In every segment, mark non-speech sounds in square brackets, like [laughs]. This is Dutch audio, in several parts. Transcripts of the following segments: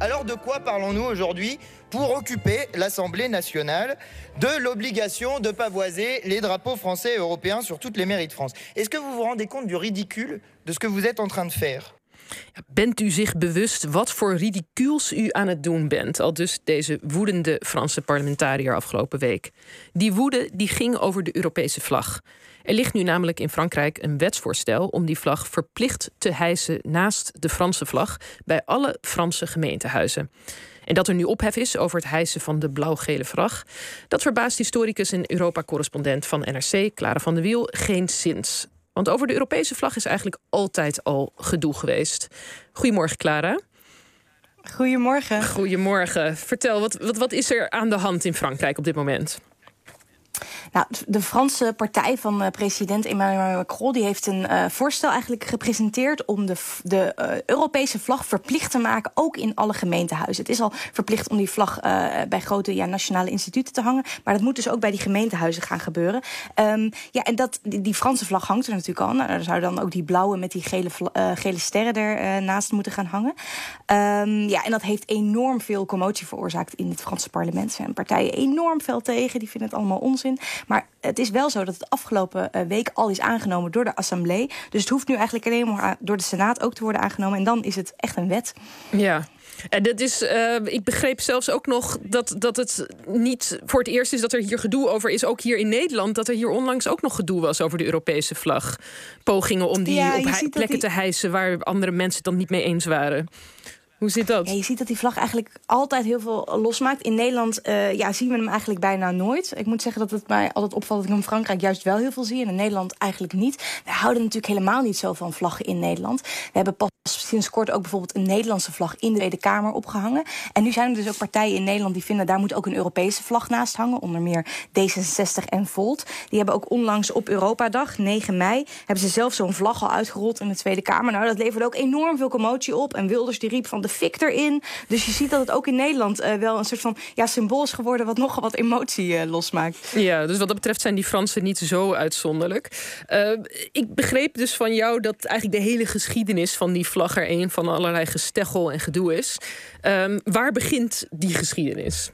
Alors de quoi parlons-nous aujourd'hui pour occuper l'Assemblée nationale de l'obligation de pavoiser les drapeaux français et européens sur toutes les mairies de France? Est-ce que vous vous rendez compte du ridicule de ce que vous êtes en train de faire? Bent u zich bewust wat voor ridicules u aan het doen bent? Al dus deze woedende Franse parlementariër afgelopen week. Die woede die ging over de Europese vlag. Er ligt nu namelijk in Frankrijk een wetsvoorstel om die vlag verplicht te hijsen naast de Franse vlag bij alle Franse gemeentehuizen. En dat er nu ophef is over het hijsen van de blauw-gele vlag, dat verbaast historicus en Europa-correspondent van NRC, Clara van der Wiel, geen zins. Want over de Europese vlag is eigenlijk altijd al gedoe geweest. Goedemorgen, Clara. Goedemorgen. Goedemorgen. Vertel, wat, wat, wat is er aan de hand in Frankrijk op dit moment? Nou, de Franse partij van uh, president Emmanuel Macron die heeft een uh, voorstel eigenlijk gepresenteerd om de, de uh, Europese vlag verplicht te maken, ook in alle gemeentehuizen. Het is al verplicht om die vlag bij grote ja, nationale instituten te hangen, maar dat moet dus ook bij die gemeentehuizen gaan gebeuren. Um, ja, en dat, die, Franse vlag hangt er natuurlijk al. Nou, er zouden dan ook die blauwe met die gele, gele sterren ernaast moeten gaan hangen. Um, ja, en dat heeft enorm veel commotie veroorzaakt in het Franse parlement. Er zijn partijen enorm veel tegen, die vinden het allemaal onzin. Maar het is wel zo dat het afgelopen eh, week al is aangenomen door de Assemblée. Dus het hoeft nu eigenlijk alleen maar door de Senaat ook te worden aangenomen. En dan is het echt een wet. Ja. En dat is, uh, ik begreep zelfs ook nog dat, dat het niet voor het eerst is dat er hier gedoe over is. Ook hier in Nederland, dat er hier onlangs ook nog gedoe was over de Europese vlag. Pogingen om die op plekken die... te hijsen waar andere mensen het dan niet mee eens waren. Hoe zit dat? Ja, je ziet dat die vlag eigenlijk altijd heel veel losmaakt. In Nederland uh, ja, zien we hem eigenlijk bijna nooit. Ik moet zeggen dat het mij altijd opvalt dat ik in Frankrijk juist wel heel veel zie. En in Nederland eigenlijk niet. We houden natuurlijk helemaal niet zo van vlaggen in Nederland. We hebben pas sinds kort ook bijvoorbeeld een Nederlandse vlag in de Tweede Kamer opgehangen. En nu zijn er dus ook partijen in Nederland die vinden daar moet ook een Europese vlag naast hangen. Onder meer D66 en Volt. Die hebben ook onlangs op Europadag, 9 mei, hebben ze zelf zo'n vlag al uitgerold in de Tweede Kamer. Nou, dat leverde ook enorm veel commotie op. En Wilders die riep van de fik erin. Dus je ziet dat het ook in Nederland uh, wel een soort van ja, symbool is geworden... wat nogal wat emotie uh, losmaakt. Ja, dus wat dat betreft zijn die Fransen niet zo uitzonderlijk. Uh, ik begreep dus van jou dat eigenlijk de hele geschiedenis van die vlag... er een van allerlei gesteggel en gedoe is. Um, waar begint die geschiedenis?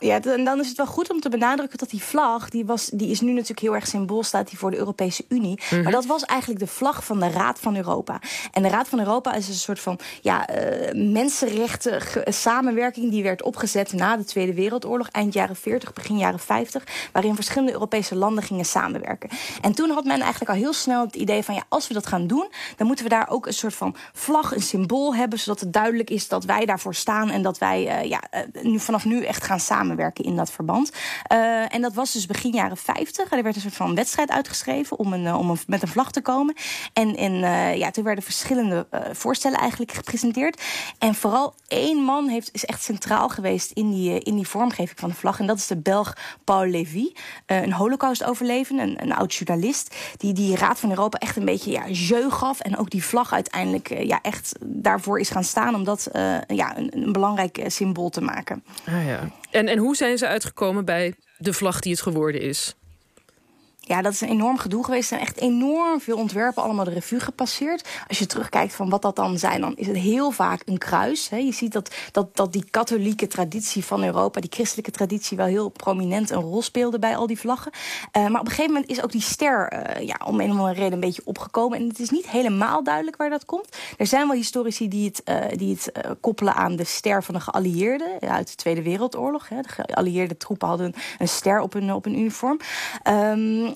Ja, en dan is het wel goed om te benadrukken dat die vlag, die, was, die is nu natuurlijk heel erg symbool, staat die voor de Europese Unie. Mm -hmm. Maar dat was eigenlijk de vlag van de Raad van Europa. En de Raad van Europa is een soort van ja, uh, mensenrechten samenwerking die werd opgezet na de Tweede Wereldoorlog, eind jaren 40, begin jaren 50, waarin verschillende Europese landen gingen samenwerken. En toen had men eigenlijk al heel snel het idee van ja, als we dat gaan doen, dan moeten we daar ook een soort van vlag, een symbool hebben, zodat het duidelijk is dat wij daarvoor staan en dat wij uh, ja, uh, nu, vanaf nu echt gaan samenwerken samenwerken in dat verband. Uh, en dat was dus begin jaren 50. Er werd een soort van wedstrijd uitgeschreven om, een, uh, om een, met een vlag te komen. En, en uh, ja, toen werden verschillende voorstellen eigenlijk gepresenteerd. En vooral één man heeft, is echt centraal geweest in die, in die vormgeving van de vlag. En dat is de Belg Paul Lévy. een holocaust-overlevende, een, een oud journalist. Die die Raad van Europa echt een beetje ja, jeu gaf. En ook die vlag uiteindelijk ja, echt daarvoor is gaan staan. Om dat ja, een, een belangrijk symbool te maken. Ah, ja. En, en hoe zijn ze uitgekomen bij de vlag die het geworden is? Ja, dat is een enorm gedoe geweest. Er zijn echt enorm veel ontwerpen allemaal de revue gepasseerd. Als je terugkijkt van wat dat dan zijn, dan is het heel vaak een kruis. Hè. Je ziet dat, dat, dat die katholieke traditie van Europa, die christelijke traditie, wel heel prominent een rol speelde bij al die vlaggen. Uh, maar op een gegeven moment is ook die ster uh, ja, om een of andere reden een beetje opgekomen. En het is niet helemaal duidelijk waar dat komt. Er zijn wel historici die het, uh, die het koppelen aan de ster van de geallieerden uit de Tweede Wereldoorlog. Hè. De geallieerde troepen hadden een ster op hun, op hun uniform. Um,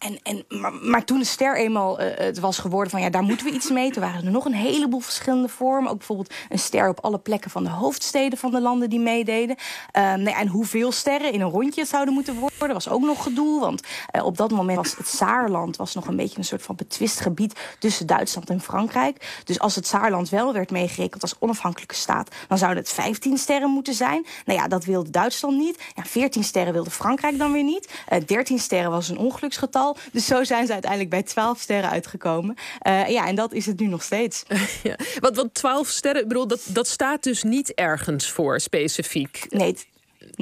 en, en, maar, toen de ster eenmaal uh, het was geworden van ja, daar moeten we iets mee. Toen waren er nog een heleboel verschillende vormen. Ook bijvoorbeeld een ster op alle plekken van de hoofdsteden van de landen die meededen. Uh, nee, en hoeveel sterren in een rondje zouden moeten worden, was ook nog gedoe. Want uh, op dat moment was het Saarland was nog een beetje een soort van betwist gebied tussen Duitsland en Frankrijk. Dus als het Saarland wel werd meegerekend als onafhankelijke staat, dan zouden het 15 sterren moeten zijn. Nou ja, dat wilde Duitsland niet. Ja, 14 sterren wilde Frankrijk dan weer niet. 13 sterren was een ongeluksgetal. Dus zo zijn ze uiteindelijk bij 12 sterren uitgekomen. Uh, ja, en dat is het nu nog steeds. [laughs] ja. Want, want 12 sterren, bedoel, dat, dat staat dus niet ergens voor specifiek. Nee,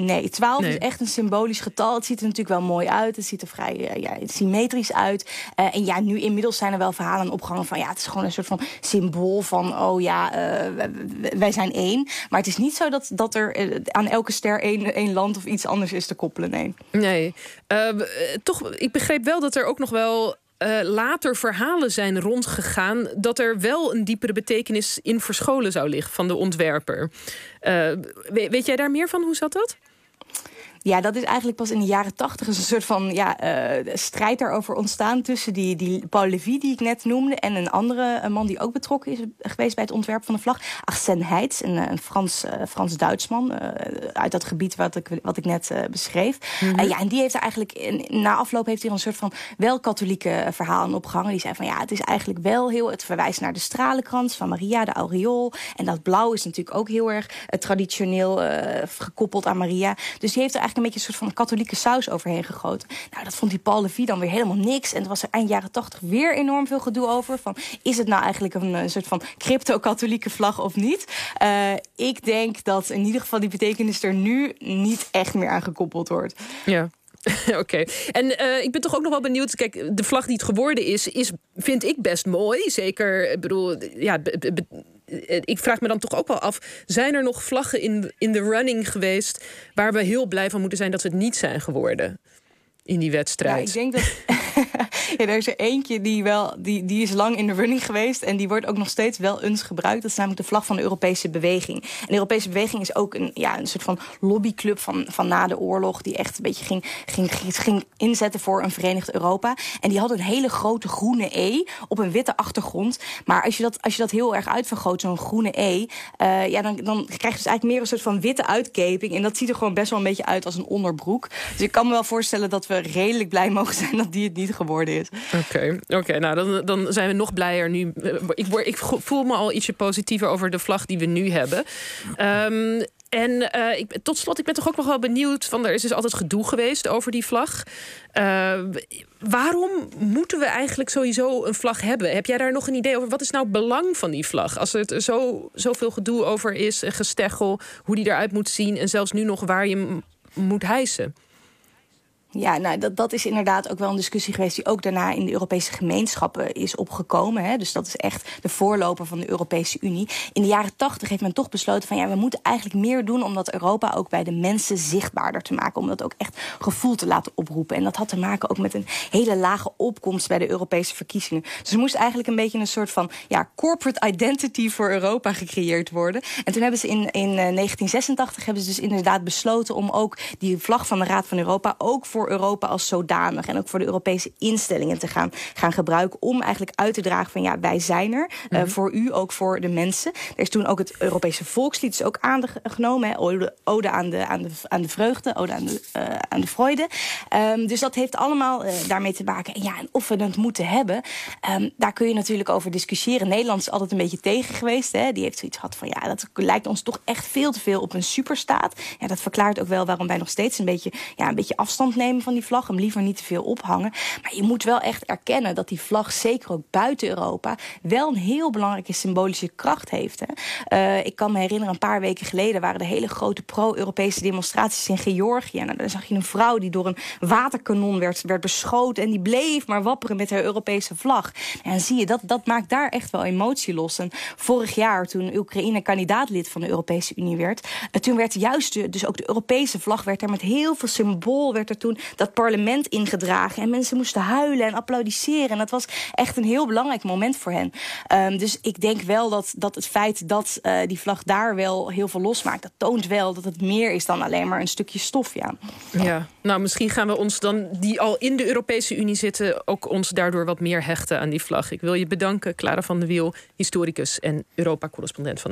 Nee, 12 is echt een symbolisch getal. Het ziet er natuurlijk wel mooi uit. Het ziet er vrij ja, symmetrisch uit. en ja, nu inmiddels zijn er wel verhalen opgehangen van... ja, het is gewoon een soort van symbool van... oh ja, wij zijn één. Maar het is niet zo dat, dat er aan elke ster één, één land of iets anders is te koppelen, nee. Nee, toch, ik begreep wel dat er ook nog wel later verhalen zijn rondgegaan dat er wel een diepere betekenis in verscholen zou liggen van de ontwerper. Weet jij daar meer van? Hoe zat dat? Ja, dat is eigenlijk pas in de jaren tachtig een soort van ja, uh, strijd daarover ontstaan tussen die, die Paul Levy, die ik net noemde, en een andere man die ook betrokken is geweest bij het ontwerp van de vlag. Arsène Heitz, een, een Frans, uh, Frans-Duitsman uh, uit dat gebied wat ik, wat ik net beschreef. -hmm. ja, en die heeft er eigenlijk, in, na afloop heeft hij er een soort van wel katholieke verhaal aan opgehangen. Die zei van ja, het is eigenlijk wel heel, het verwijst naar de stralenkrans van Maria, de aureool. En dat blauw is natuurlijk ook heel erg traditioneel gekoppeld aan Maria. Dus die heeft er eigenlijk een beetje een soort van katholieke saus overheen gegoten. Nou, dat vond die Paul Levy dan weer helemaal niks. En er was er eind jaren tachtig weer enorm veel gedoe over. Van, is het nou eigenlijk een, een soort van crypto-katholieke vlag of niet? Uh, ik denk dat in ieder geval die betekenis er nu niet echt meer aan gekoppeld wordt. Ja. [laughs] Oké. En uh, ik ben toch ook nog wel benieuwd. Kijk, de vlag die het geworden is, is vind ik best mooi. Zeker, ik bedoel, ja, ik vraag me dan toch ook wel af: zijn er nog vlaggen in, in de running geweest waar we heel blij van moeten zijn dat ze het niet zijn geworden? in die wedstrijd. Ja, ik denk dat. [laughs] ja, er is er eentje die wel. Die, die is lang in de running geweest. En die wordt ook nog steeds wel eens gebruikt. Dat is namelijk de vlag van de Europese beweging. En de Europese beweging is ook een, ja, een soort van lobbyclub van, van na de oorlog. Die echt een beetje ging, ging, ging inzetten voor een verenigd Europa. En die had een hele grote groene E op een witte achtergrond. Maar als je dat, als je dat heel erg uitvergroot, zo'n groene E. Uh, ja, dan, dan krijg je dus eigenlijk meer een soort van witte uitkeping. En dat ziet er gewoon best wel een beetje uit als een onderbroek. Dus ik kan me wel voorstellen dat we redelijk blij mogen zijn dat die het niet geworden is. Oké, oké. nou dan, dan zijn we nog blijer nu. Ik, word, ik voel me al ietsje positiever over de vlag die we nu hebben. Um, en uh, ik, tot slot, ik ben toch ook nog wel benieuwd. Van, er is dus altijd gedoe geweest over die vlag. Uh, waarom moeten we eigenlijk sowieso een vlag hebben? Heb jij daar nog een idee over? Wat is nou het belang van die vlag? Als er zo, zoveel gedoe over is, gesteggel, hoe die eruit moet zien... en zelfs nu nog waar je moet hijsen. Ja, nou, dat, dat is inderdaad ook wel een discussie geweest die ook daarna in de Europese gemeenschappen is opgekomen. Hè. Dus dat is echt de voorloper van de Europese Unie. In de jaren tachtig heeft men toch besloten van ja, we moeten eigenlijk meer doen om dat Europa ook bij de mensen zichtbaarder te maken. Om dat ook echt gevoel te laten oproepen. En dat had te maken ook met een hele lage opkomst bij de Europese verkiezingen. Dus er moest eigenlijk een beetje een soort van ja, corporate identity voor Europa gecreëerd worden. En toen hebben ze in, in 1986 eh, hebben ze dus inderdaad besloten om ook die vlag van de Raad van Europa ook voor voor Europa als zodanig en ook voor de Europese instellingen te gaan, gaan gebruiken. Om eigenlijk uit te dragen van ja, wij zijn er. Eh, mhm. voor u, ook voor de mensen. Er is toen ook het Europese volkslied is ook aangenomen. Hè, ode, ode aan, de, aan, de, aan de vreugde, ode aan de, uh, aan de freude. Um, dus dat heeft allemaal uh, daarmee te maken. En ja, en of we het moeten hebben, um, daar kun je natuurlijk over discussiëren. Nederland is altijd een beetje tegen geweest. Hè. Die heeft zoiets gehad van ja, dat lijkt ons toch echt veel te veel op een superstaat. Ja, dat verklaart ook wel waarom wij nog steeds een beetje, ja, een beetje afstand nemen van die vlag. Hem liever niet te veel ophangen. Maar je moet wel echt erkennen dat die vlag, zeker ook buiten Europa, wel een heel belangrijke symbolische kracht heeft. Hè. Uh, ik kan me herinneren, een paar weken geleden waren er hele grote pro-Europese demonstraties in Georgië. Nou, dan zag je een vrouw die door een waterkanon werd, werd beschoten. En die bleef maar wapperen met haar Europese vlag. En zie je, dat, dat maakt daar echt wel emotie los. En vorig jaar, toen Oekraïne kandidaatlid van de Europese Unie werd, uh, toen werd juist dus ook de Europese vlag werd er met heel veel symbool werd er toen dat parlement ingedragen. En mensen moesten huilen en applaudisseren. En dat was echt een heel belangrijk moment voor hen. Um, dus ik denk wel dat, dat het feit dat uh, die vlag daar wel heel veel losmaakt... dat toont wel dat het meer is dan alleen maar een stukje stof, ja. Ja, nou misschien gaan we ons dan, die al in de Europese Unie zitten... ook ons daardoor wat meer hechten aan die vlag. Ik wil je bedanken, Clara van der Wiel, historicus en Europa-correspondent van